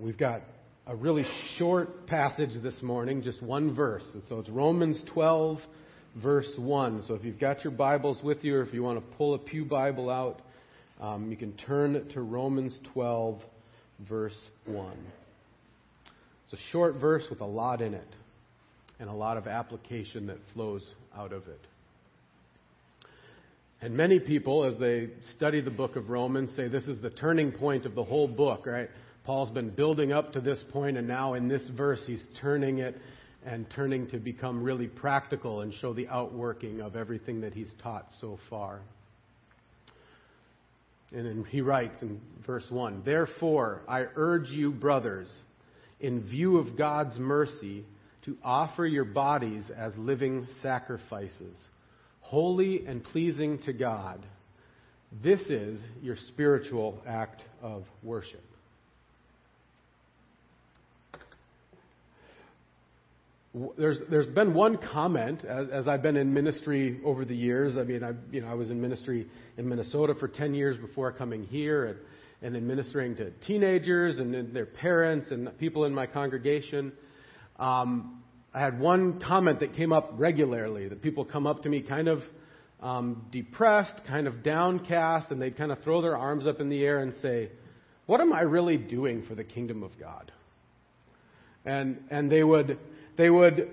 We've got a really short passage this morning, just one verse. And so it's Romans 12, verse 1. So if you've got your Bibles with you, or if you want to pull a Pew Bible out, um, you can turn to Romans 12, verse 1. It's a short verse with a lot in it and a lot of application that flows out of it. And many people, as they study the book of Romans, say this is the turning point of the whole book, right? Paul's been building up to this point, and now in this verse, he's turning it and turning to become really practical and show the outworking of everything that he's taught so far. And then he writes in verse 1 Therefore, I urge you, brothers, in view of God's mercy, to offer your bodies as living sacrifices, holy and pleasing to God. This is your spiritual act of worship. There's there's been one comment as, as, I've been in ministry over the years. I mean, I you know I was in ministry in Minnesota for 10 years before coming here, and, and administering to teenagers and their parents and people in my congregation. Um, I had one comment that came up regularly that people come up to me kind of um, depressed, kind of downcast, and they'd kind of throw their arms up in the air and say, "What am I really doing for the kingdom of God?" And and they would they would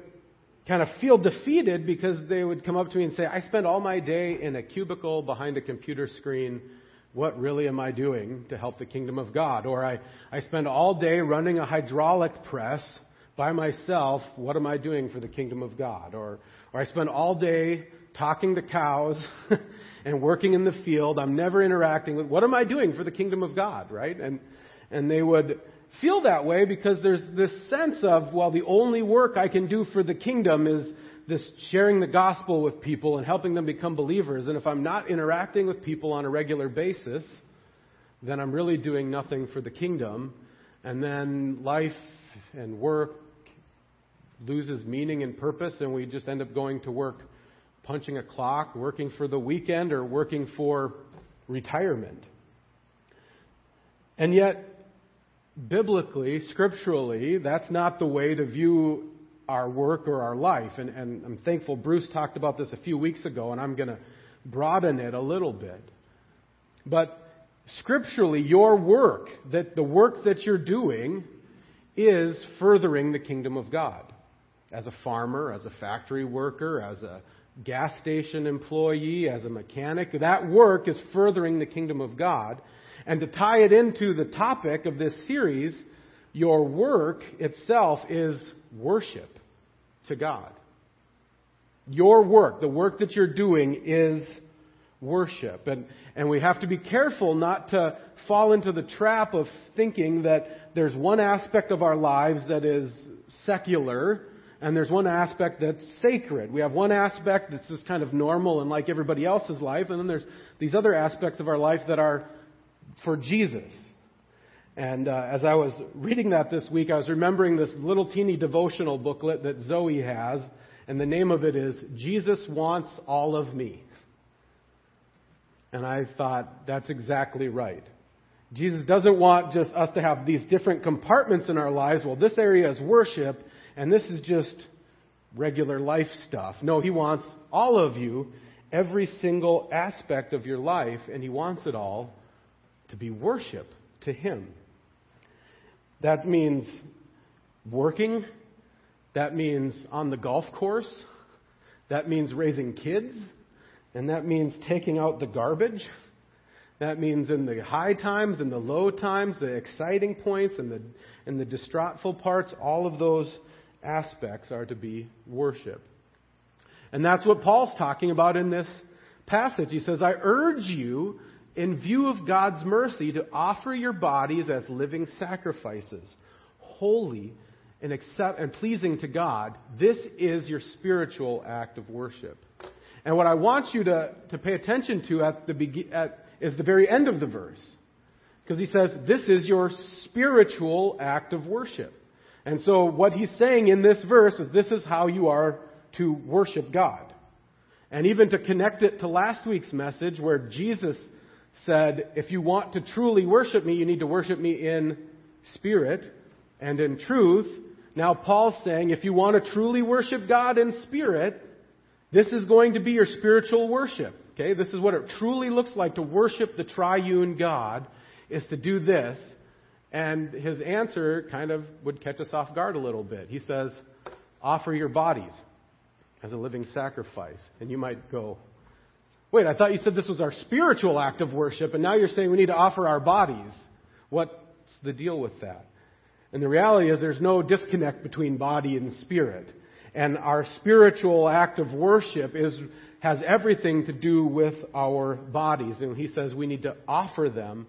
kind of feel defeated because they would come up to me and say, I spend all my day in a cubicle behind a computer screen. What really am I doing to help the kingdom of God? Or I, I spend all day running a hydraulic press by myself. What am I doing for the kingdom of God? Or, or I spend all day talking to cows and working in the field. I'm never interacting with, what am I doing for the kingdom of God, right? And, and they would, feel that way because there's this sense of, well, the only work I can do for the kingdom is this sharing the gospel with people and helping them become believers. And if I'm not interacting with people on a regular basis, then I'm really doing nothing for the kingdom. And then life and work loses meaning and purpose, and we just end up going to work punching a clock, working for the weekend, or working for retirement. And yet, biblically, scripturally, that's not the way to view our work or our life. And, and I'm thankful Bruce talked about this a few weeks ago, and I'm going to broaden it a little bit. But scripturally, your work, that the work that you're doing, is furthering the kingdom of God. As a farmer, as a factory worker, as a gas station employee, as a mechanic, that work is furthering the kingdom of God. And to tie it into the topic of this series, your work itself is worship to God. Your work, the work that you're doing, is worship. And, and we have to be careful not to fall into the trap of thinking that there's one aspect of our lives that is secular and there's one aspect that's sacred. We have one aspect that's just kind of normal and like everybody else's life, and then there's these other aspects of our life that are for Jesus. And uh, as I was reading that this week, I was remembering this little teeny devotional booklet that Zoe has, and the name of it is Jesus Wants All of Me. And I thought, that's exactly right. Jesus doesn't want just us to have these different compartments in our lives. Well, this area is worship, and this is just regular life stuff. No, He wants all of you, every single aspect of your life, and He wants it all to be worship to Him. That means working. That means on the golf course. That means raising kids. And that means taking out the garbage. That means in the high times and the low times, the exciting points and the, and the distraughtful parts, all of those aspects are to be worship. And that's what Paul's talking about in this passage. He says, I urge you in view of God's mercy, to offer your bodies as living sacrifices, holy and, accept, and pleasing to God. This is your spiritual act of worship. And what I want you to, to pay attention to at the, at, is the very end of the verse. Because he says, this is your spiritual act of worship. And so what he's saying in this verse is this is how you are to worship God. And even to connect it to last week's message where Jesus said, If you want to truly worship me, you need to worship me in spirit and in truth. Now, Paul's saying if you want to truly worship God in spirit, this is going to be your spiritual worship. Okay? This is what it truly looks like to worship the triune God, is to do this. And his answer kind of would catch us off guard a little bit. He says, offer your bodies as a living sacrifice. And you might go, wait, I thought you said this was our spiritual act of worship, and now you're saying we need to offer our bodies. What's the deal with that? And the reality is there's no disconnect between body and spirit. And our spiritual act of worship is, has everything to do with our bodies. And he says we need to offer them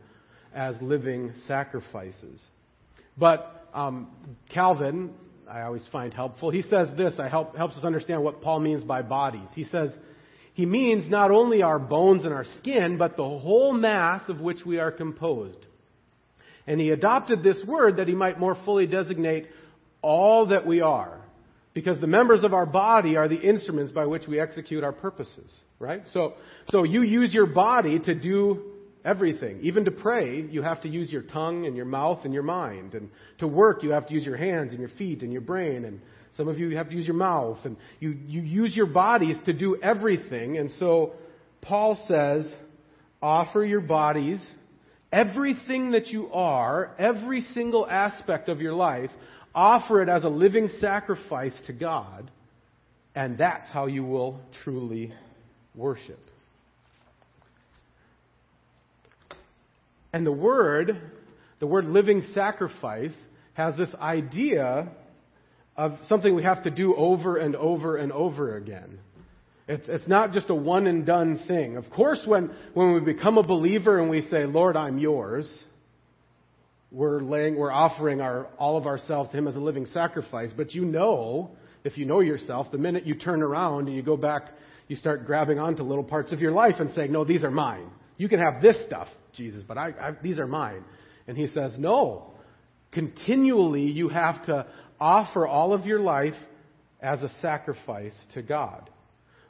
as living sacrifices. But um, Calvin, I always find helpful, he says this, I help, helps us understand what Paul means by bodies. He says, he means not only our bones and our skin, but the whole mass of which we are composed. And he adopted this word that he might more fully designate all that we are. Because the members of our body are the instruments by which we execute our purposes, right? So, so you use your body to do everything. Even to pray, you have to use your tongue and your mouth and your mind. And to work, you have to use your hands and your feet and your brain. And some of you have to use your mouth. And you, you use your bodies to do everything. And so Paul says, offer your bodies Everything that you are, every single aspect of your life, offer it as a living sacrifice to God, and that's how you will truly worship. And the word, the word living sacrifice, has this idea of something we have to do over and over and over again. It's, it's not just a one and done thing. Of course, when, when we become a believer and we say, Lord, I'm yours, we're, laying, we're offering our, all of ourselves to Him as a living sacrifice. But you know, if you know yourself, the minute you turn around and you go back, you start grabbing onto little parts of your life and saying, No, these are mine. You can have this stuff, Jesus, but I, I, these are mine. And He says, No. Continually, you have to offer all of your life as a sacrifice to God.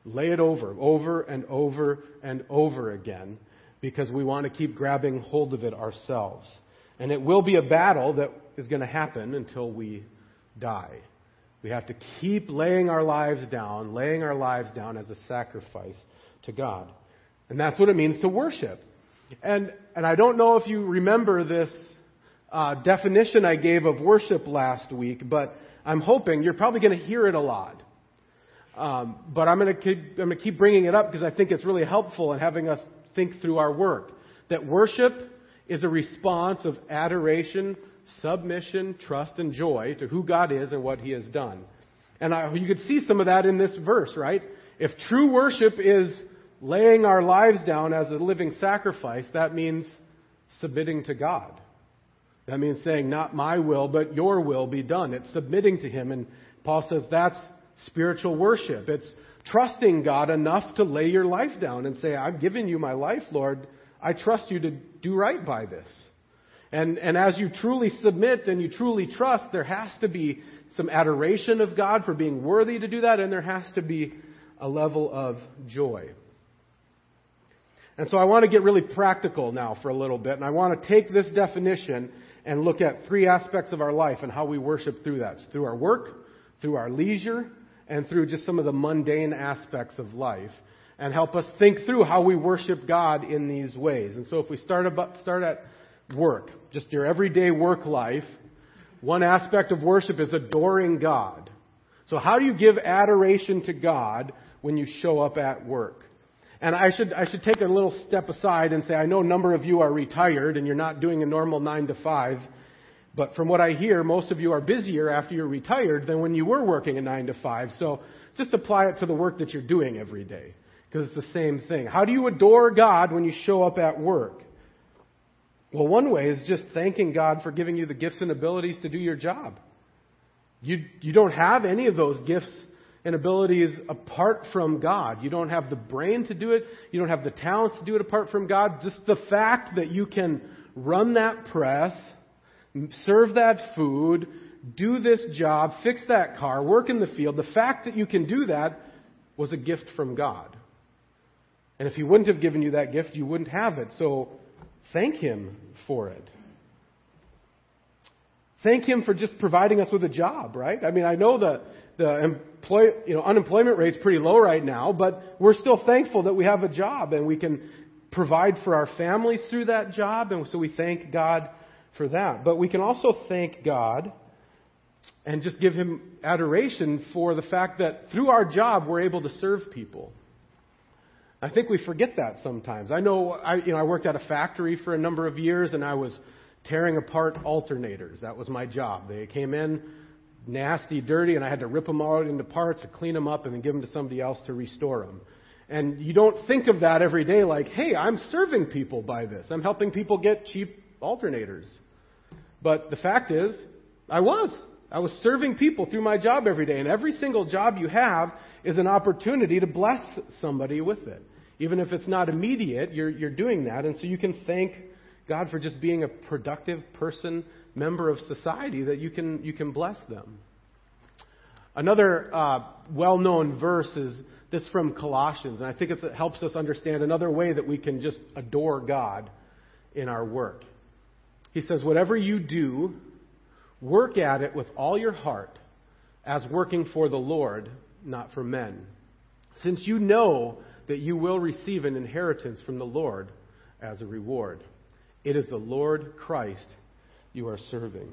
Lay it over, over and over and over again, because we want to keep grabbing hold of it ourselves. And it will be a battle that is going to happen until we die. We have to keep laying our lives down, laying our lives down as a sacrifice to God. And that's what it means to worship. And, and I don't know if you remember this uh, definition I gave of worship last week, but I'm hoping you're probably going to hear it a lot. Um, but I'm going to keep, I'm going to keep bringing it up because I think it's really helpful in having us think through our work. That worship is a response of adoration, submission, trust, and joy to who God is and what He has done. And I, you could see some of that in this verse, right? If true worship is laying our lives down as a living sacrifice, that means submitting to God. That means saying, not my will, but your will be done. It's submitting to Him. And Paul says that's spiritual worship. It's trusting God enough to lay your life down and say, I've given you my life, Lord. I trust you to do right by this. And, and as you truly submit and you truly trust, there has to be some adoration of God for being worthy to do that, and there has to be a level of joy. And so I want to get really practical now for a little bit, and I want to take this definition and look at three aspects of our life and how we worship through that. Through our work, through our leisure, and through just some of the mundane aspects of life and help us think through how we worship God in these ways. And so if we start, about, start at work, just your everyday work life, one aspect of worship is adoring God. So how do you give adoration to God when you show up at work? And I should, I should take a little step aside and say, I know a number of you are retired and you're not doing a normal nine to five. But from what I hear, most of you are busier after you're retired than when you were working a 9 to 5. So just apply it to the work that you're doing every day because it's the same thing. How do you adore God when you show up at work? Well, one way is just thanking God for giving you the gifts and abilities to do your job. You, you don't have any of those gifts and abilities apart from God. You don't have the brain to do it. You don't have the talents to do it apart from God. Just the fact that you can run that press serve that food, do this job, fix that car, work in the field, the fact that you can do that was a gift from God. And if He wouldn't have given you that gift, you wouldn't have it. So thank Him for it. Thank Him for just providing us with a job, right? I mean, I know the, the employ, you know, unemployment rate's pretty low right now, but we're still thankful that we have a job and we can provide for our families through that job, and so we thank God for that. But we can also thank God and just give Him adoration for the fact that through our job we're able to serve people. I think we forget that sometimes. I know, I, you know, I worked at a factory for a number of years, and I was tearing apart alternators. That was my job. They came in nasty, dirty, and I had to rip them out into parts, to clean them up, and then give them to somebody else to restore them. And you don't think of that every day like, hey, I'm serving people by this. I'm helping people get cheap alternators. But the fact is, I was. I was serving people through my job every day. And every single job you have is an opportunity to bless somebody with it. Even if it's not immediate, you're, you're doing that. And so you can thank God for just being a productive person, member of society, that you can, you can bless them. Another uh, well known verse is this from Colossians, and I think it helps us understand another way that we can just adore God in our work. He says, Whatever you do, work at it with all your heart, as working for the Lord, not for men. Since you know that you will receive an inheritance from the Lord as a reward. It is the Lord Christ you are serving.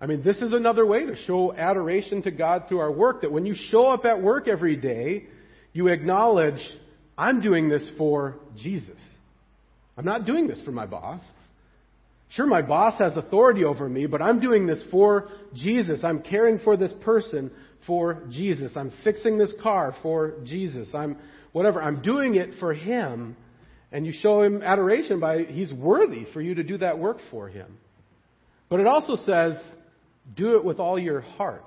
I mean, this is another way to show adoration to God through our work. That when you show up at work every day, you acknowledge, I'm doing this for Jesus. I'm not doing this for my boss. Sure, my boss has authority over me, but I'm doing this for Jesus. I'm caring for this person for Jesus. I'm fixing this car for Jesus. I'm whatever. I'm doing it for Him. And you show Him adoration by He's worthy for you to do that work for Him. But it also says, do it with all your heart.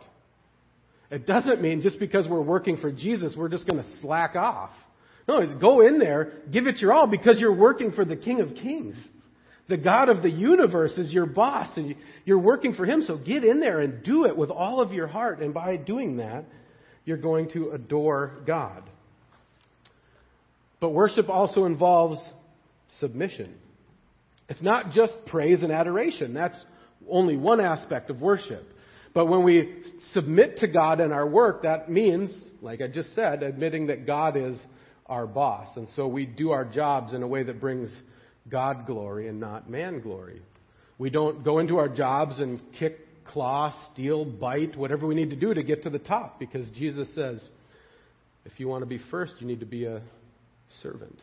It doesn't mean just because we're working for Jesus, we're just going to slack off. No, go in there, give it your all because you're working for the King of Kings. The God of the universe is your boss and you're working for Him. So get in there and do it with all of your heart. And by doing that, you're going to adore God. But worship also involves submission. It's not just praise and adoration. That's only one aspect of worship. But when we submit to God in our work, that means, like I just said, admitting that God is our boss. And so we do our jobs in a way that brings God glory and not man glory. We don't go into our jobs and kick, claw, steal, bite, whatever we need to do to get to the top because Jesus says, if you want to be first, you need to be a servant.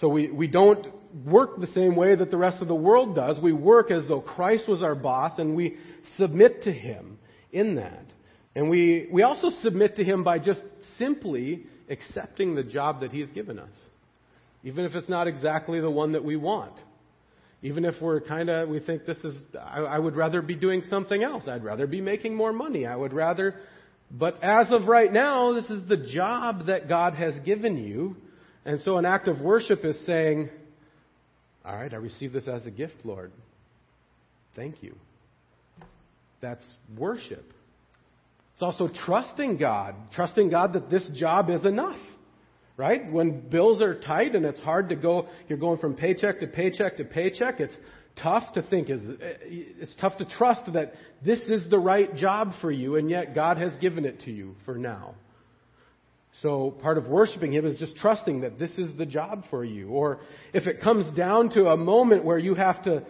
So we, we don't work the same way that the rest of the world does. We work as though Christ was our boss and we submit to Him in that. And we, we also submit to Him by just simply accepting the job that He has given us. Even if it's not exactly the one that we want. Even if we're kind of, we think this is, I, I would rather be doing something else. I'd rather be making more money. I would rather, but as of right now, this is the job that God has given you. And so an act of worship is saying, All right, I receive this as a gift, Lord. Thank you. That's worship. It's also trusting God, trusting God that this job is enough. Right? When bills are tight and it's hard to go, you're going from paycheck to paycheck to paycheck, it's tough to think is it's tough to trust that this is the right job for you and yet God has given it to you for now. So part of worshiping Him is just trusting that this is the job for you. Or if it comes down to a moment where you have to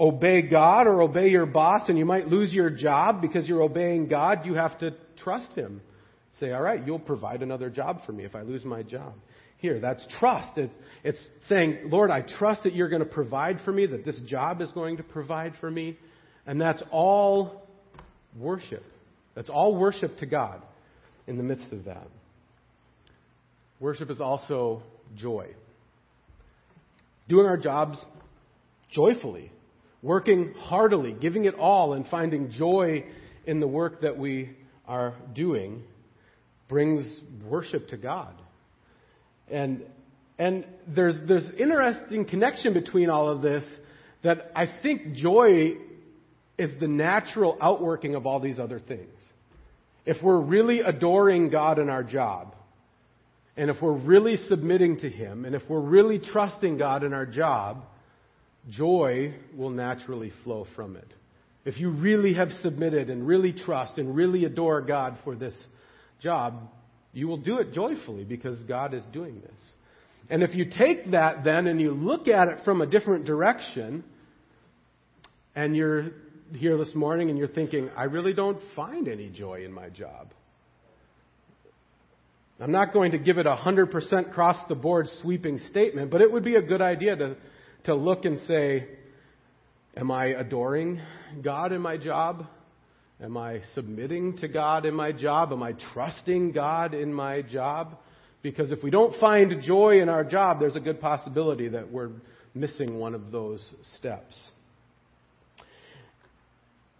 obey God or obey your boss and you might lose your job because you're obeying God, you have to trust Him. Say, all right, you'll provide another job for me if I lose my job. Here, that's trust. It's, it's saying, Lord, I trust that you're going to provide for me, that this job is going to provide for me. And that's all worship. That's all worship to God in the midst of that. Worship is also joy. Doing our jobs joyfully, working heartily, giving it all, and finding joy in the work that we are doing brings worship to God. And, and there's, there's interesting connection between all of this that I think joy is the natural outworking of all these other things. If we're really adoring God in our job, and if we're really submitting to Him, and if we're really trusting God in our job, joy will naturally flow from it. If you really have submitted and really trust and really adore God for this job, you will do it joyfully because God is doing this. And if you take that then and you look at it from a different direction, and you're here this morning and you're thinking, I really don't find any joy in my job. I'm not going to give it a 100% cross the board sweeping statement, but it would be a good idea to, to look and say, Am I adoring God in my job? Am I submitting to God in my job? Am I trusting God in my job? Because if we don't find joy in our job, there's a good possibility that we're missing one of those steps.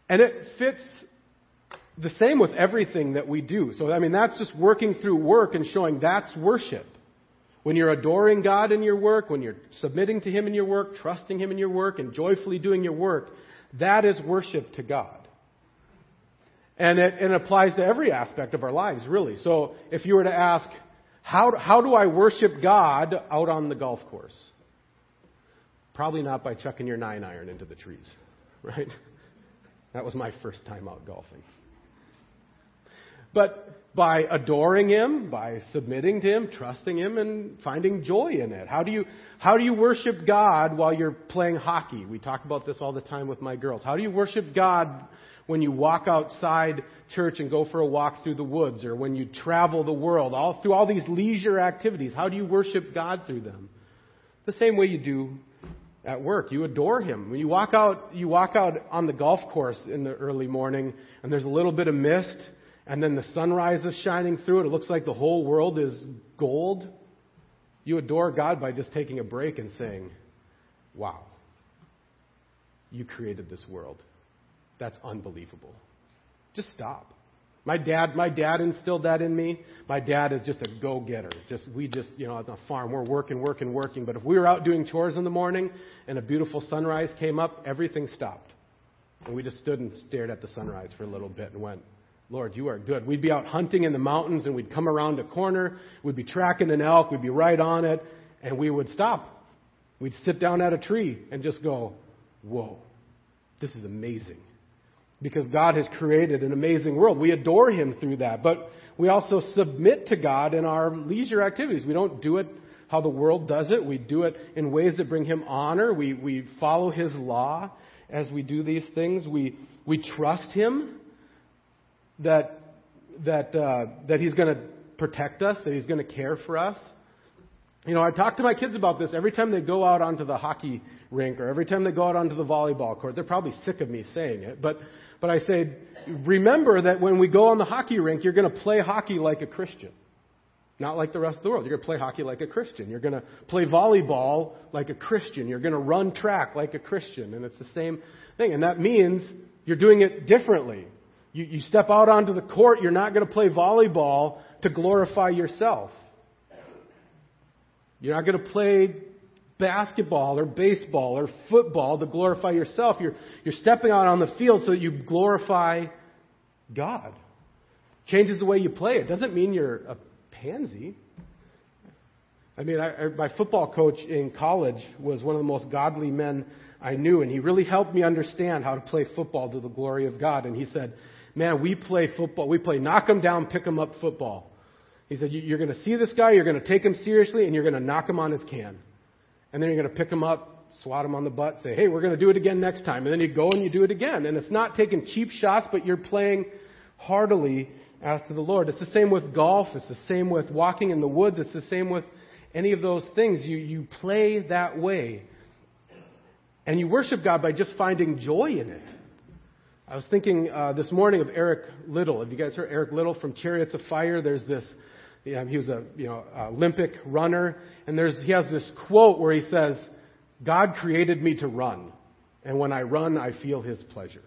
And it fits the same with everything that we do. So, I mean, that's just working through work and showing that's worship. When you're adoring God in your work, when you're submitting to Him in your work, trusting Him in your work, and joyfully doing your work, that is worship to God. And it, it applies to every aspect of our lives, really. So if you were to ask, how, how do I worship God out on the golf course? Probably not by chucking your nine iron into the trees, right? That was my first time out golfing. But by adoring Him, by submitting to Him, trusting Him, and finding joy in it. How do you, how do you worship God while you're playing hockey? We talk about this all the time with my girls. How do you worship God when you walk outside church and go for a walk through the woods, or when you travel the world, all through all these leisure activities? How do you worship God through them? The same way you do at work. You adore him. When you walk out, you walk out on the golf course in the early morning and there's a little bit of mist and then the sunrise is shining through it. It looks like the whole world is gold. You adore God by just taking a break and saying, Wow, you created this world. That's unbelievable. Just stop. My dad, my dad instilled that in me. My dad is just a go-getter. Just we just, you know, on the farm, we're working, working, working. But if we were out doing chores in the morning and a beautiful sunrise came up, everything stopped. And we just stood and stared at the sunrise for a little bit and went, Lord, you are good. We'd be out hunting in the mountains and we'd come around a corner, we'd be tracking an elk, we'd be right on it, and we would stop. We'd sit down at a tree and just go, Whoa, this is amazing because God has created an amazing world. We adore Him through that, but we also submit to God in our leisure activities. We don't do it how the world does it. We do it in ways that bring Him honor. We, we follow His law as we do these things. We, we trust Him that, that, uh, that He's going to protect us, that He's going to care for us. You know, I talk to my kids about this every time they go out onto the hockey rink or every time they go out onto the volleyball court. They're probably sick of me saying it, but but I say, remember that when we go on the hockey rink, you're going to play hockey like a Christian. Not like the rest of the world. You're going to play hockey like a Christian. You're going to play volleyball like a Christian. You're going to run track like a Christian. And it's the same thing. And that means you're doing it differently. You, you step out onto the court, you're not going to play volleyball to glorify yourself. You're not going to play basketball or baseball or football to glorify yourself. You're, you're stepping out on the field so that you glorify God. Changes the way you play. It doesn't mean you're a pansy. I mean, I, I, my football coach in college was one of the most godly men I knew, and he really helped me understand how to play football to the glory of God. And he said, Man, we play football. We play knock 'em down, pick 'em up football. He said, You're going to see this guy, you're going to take him seriously, and you're going to knock him on his can. And then you're going to pick him up, swat him on the butt, say, hey, we're going to do it again next time. And then you go and you do it again. And it's not taking cheap shots, but you're playing heartily as to the Lord. It's the same with golf. It's the same with walking in the woods. It's the same with any of those things. You, you play that way. And you worship God by just finding joy in it. I was thinking uh, this morning of Eric Liddell. Have you guys heard Eric Liddell from Chariots of Fire? There's this yeah, he was a you know Olympic runner, and there's he has this quote where he says, "God created me to run, and when I run, I feel His pleasure."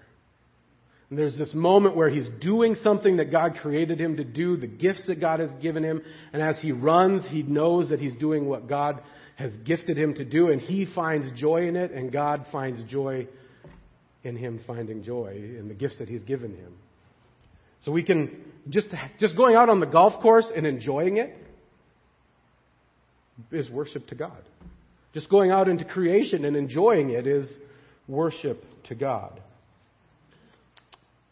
And there's this moment where he's doing something that God created him to do, the gifts that God has given him, and as he runs, he knows that he's doing what God has gifted him to do, and he finds joy in it, and God finds joy in him finding joy in the gifts that he's given him. So we can just, just going out on the golf course and enjoying it is worship to God. Just going out into creation and enjoying it is worship to God.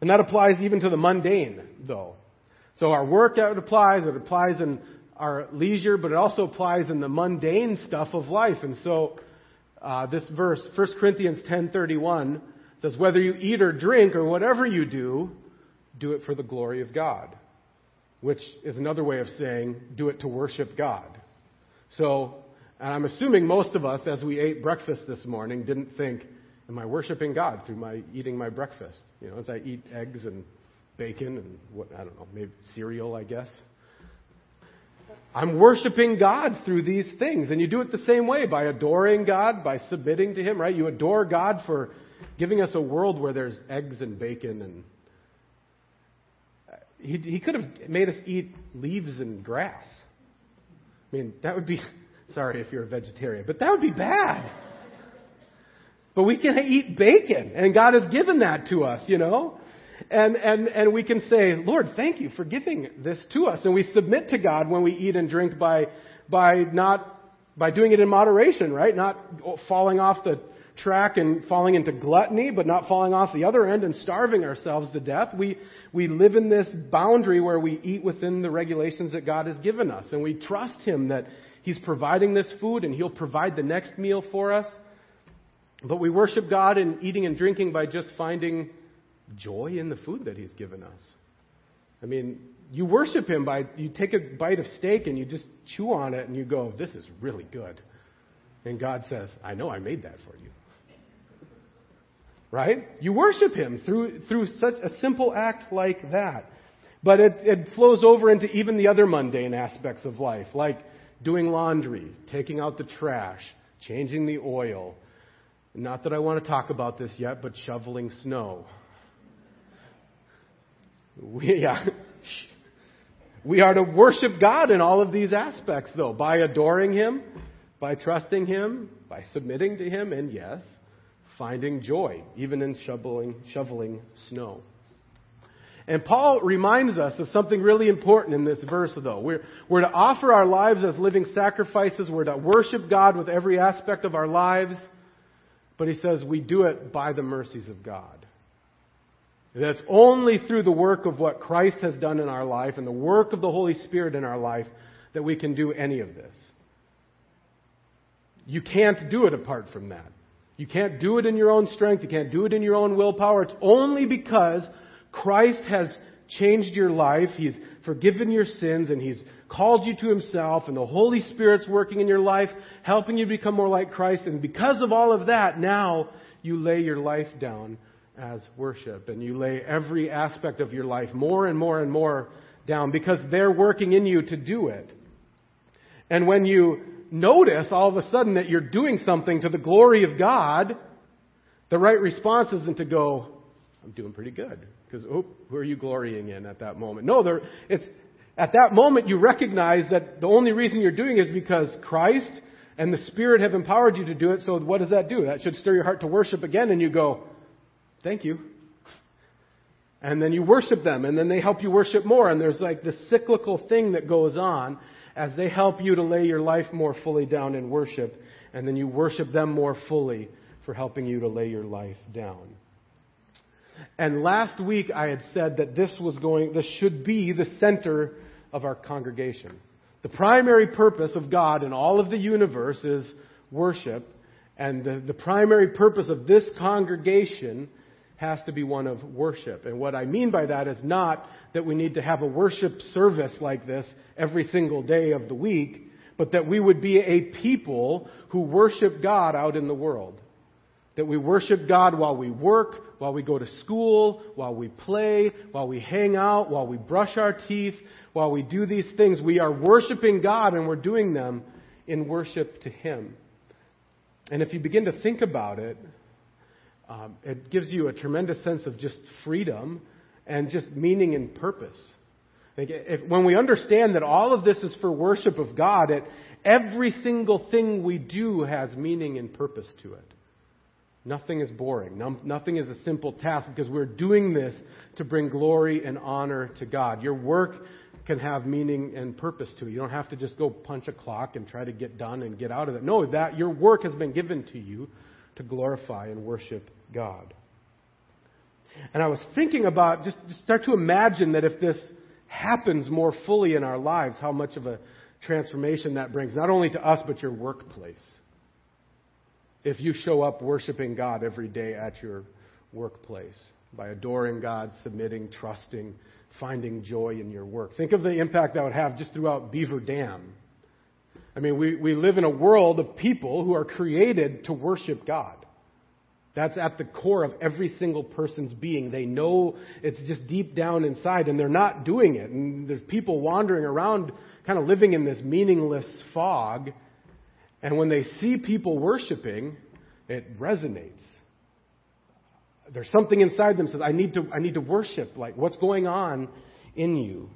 And that applies even to the mundane, though. So our work it applies, it applies in our leisure, but it also applies in the mundane stuff of life. And so uh, this verse, 1 Corinthians 10:31, says, "Whether you eat or drink or whatever you do, do it for the glory of God," which is another way of saying, do it to worship God. So, and I'm assuming most of us, as we ate breakfast this morning, didn't think, Am I worshiping God through my eating my breakfast? You know, as I eat eggs and bacon and what I don't know, maybe cereal, I guess. I'm worshiping God through these things. And you do it the same way by adoring God, by submitting to Him, right? You adore God for giving us a world where there's eggs and bacon and he, he could have made us eat leaves and grass. I mean, that would be, sorry if you're a vegetarian, but that would be bad. But we can eat bacon, and God has given that to us, you know? And, and, and we can say, Lord, thank you for giving this to us. And we submit to God when we eat and drink by, by not, by doing it in moderation, right? Not falling off the track and falling into gluttony, but not falling off the other end and starving ourselves to death. We, we live in this boundary where we eat within the regulations that God has given us. And we trust Him that He's providing this food and He'll provide the next meal for us. But we worship God in eating and drinking by just finding joy in the food that He's given us. I mean, you worship Him by, you take a bite of steak and you just chew on it and you go, this is really good. And God says, I know I made that for you. Right? You worship Him through, through such a simple act like that. But it, it flows over into even the other mundane aspects of life, like doing laundry, taking out the trash, changing the oil, not that I want to talk about this yet, but shoveling snow. We, yeah. we are to worship God in all of these aspects, though, by adoring Him, by trusting Him, by submitting to Him, and yes, finding joy, even in shoveling, shoveling snow. And Paul reminds us of something really important in this verse, though. We're, we're to offer our lives as living sacrifices. We're to worship God with every aspect of our lives. But he says we do it by the mercies of God. That's only through the work of what Christ has done in our life and the work of the Holy Spirit in our life that we can do any of this. You can't do it apart from that. You can't do it in your own strength. You can't do it in your own willpower. It's only because Christ has changed your life. He's forgiven your sins and He's called you to Himself and the Holy Spirit's working in your life, helping you become more like Christ. And because of all of that, now you lay your life down as worship and you lay every aspect of your life more and more and more down because they're working in you to do it. And when you notice all of a sudden that you're doing something to the glory of God, the right response isn't to go, I'm doing pretty good. Because, oh, who are you glorying in at that moment? No, there, it's, at that moment you recognize that the only reason you're doing is because Christ and the Spirit have empowered you to do it. So what does that do? That should stir your heart to worship again and you go, thank you. And then you worship them and then they help you worship more. And there's like this cyclical thing that goes on as they help you to lay your life more fully down in worship. And then you worship them more fully for helping you to lay your life down. And last week I had said that this was going, this should be the center of our congregation. The primary purpose of God in all of the universe is worship, and the, the primary purpose of this congregation has to be one of worship. And what I mean by that is not that we need to have a worship service like this every single day of the week, but that we would be a people who worship God out in the world. That we worship God while we work, while we go to school, while we play, while we hang out, while we brush our teeth, while we do these things. We are worshiping God and we're doing them in worship to Him. And if you begin to think about it, um, it gives you a tremendous sense of just freedom and just meaning and purpose. Like if, when we understand that all of this is for worship of God, it, every single thing we do has meaning and purpose to it. Nothing is boring. nothing is a simple task because we're doing this to bring glory and honor to God. Your work can have meaning and purpose to it. You don't have to just go punch a clock and try to get done and get out of it. No, that your work has been given to you to glorify and worship God. And I was thinking about just, just start to imagine that if this happens more fully in our lives, how much of a transformation that brings, not only to us, but your workplace. If you show up worshiping God every day at your workplace by adoring God, submitting, trusting, finding joy in your work. Think of the impact that would have just throughout Beaver Dam. I mean, we, we live in a world of people who are created to worship God. That's at the core of every single person's being. They know it's just deep down inside, and they're not doing it. And there's people wandering around, kind of living in this meaningless fog. And when they see people worshiping, it resonates there's something inside them that says, I need to, I need to worship. Like, what's going on in you?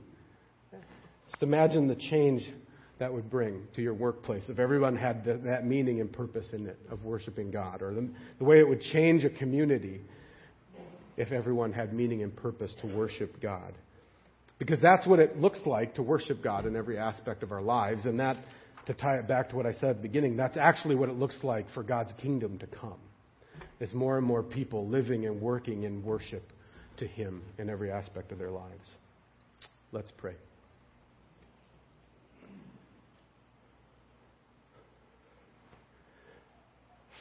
Just imagine the change that would bring to your workplace if everyone had the, that meaning and purpose in it of worshiping God, or the, the way it would change a community if everyone had meaning and purpose to worship God. Because that's what it looks like to worship God in every aspect of our lives. And that, to tie it back to what I said at the beginning, that's actually what it looks like for God's kingdom to come as more and more people living and working in worship to Him in every aspect of their lives. Let's pray.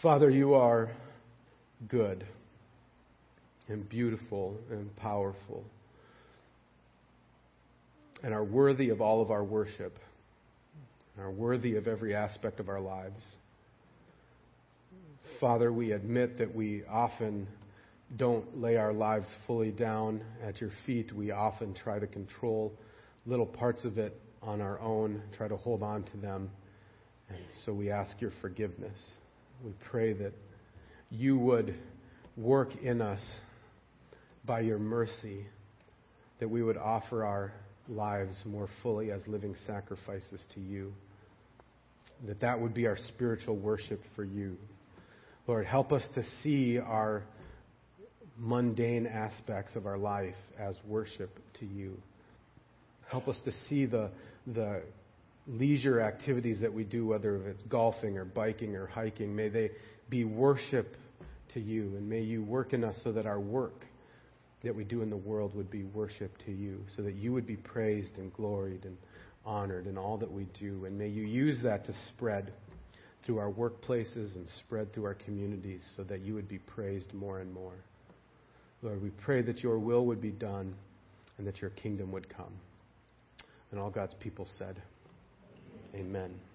Father, you are good and beautiful and powerful and are worthy of all of our worship and are worthy of every aspect of our lives. Father, we admit that we often don't lay our lives fully down at your feet. We often try to control little parts of it on our own, try to hold on to them. And so we ask your forgiveness. We pray that you would work in us by your mercy, that we would offer our lives more fully as living sacrifices to you, that that would be our spiritual worship for you. Lord, help us to see our mundane aspects of our life as worship to you. Help us to see the, the leisure activities that we do, whether it's golfing or biking or hiking, may they be worship to you. And may you work in us so that our work that we do in the world would be worship to you, so that you would be praised and gloried and honored in all that we do. And may you use that to spread through our workplaces and spread through our communities so that you would be praised more and more. Lord, we pray that your will would be done and that your kingdom would come. And all God's people said, Amen.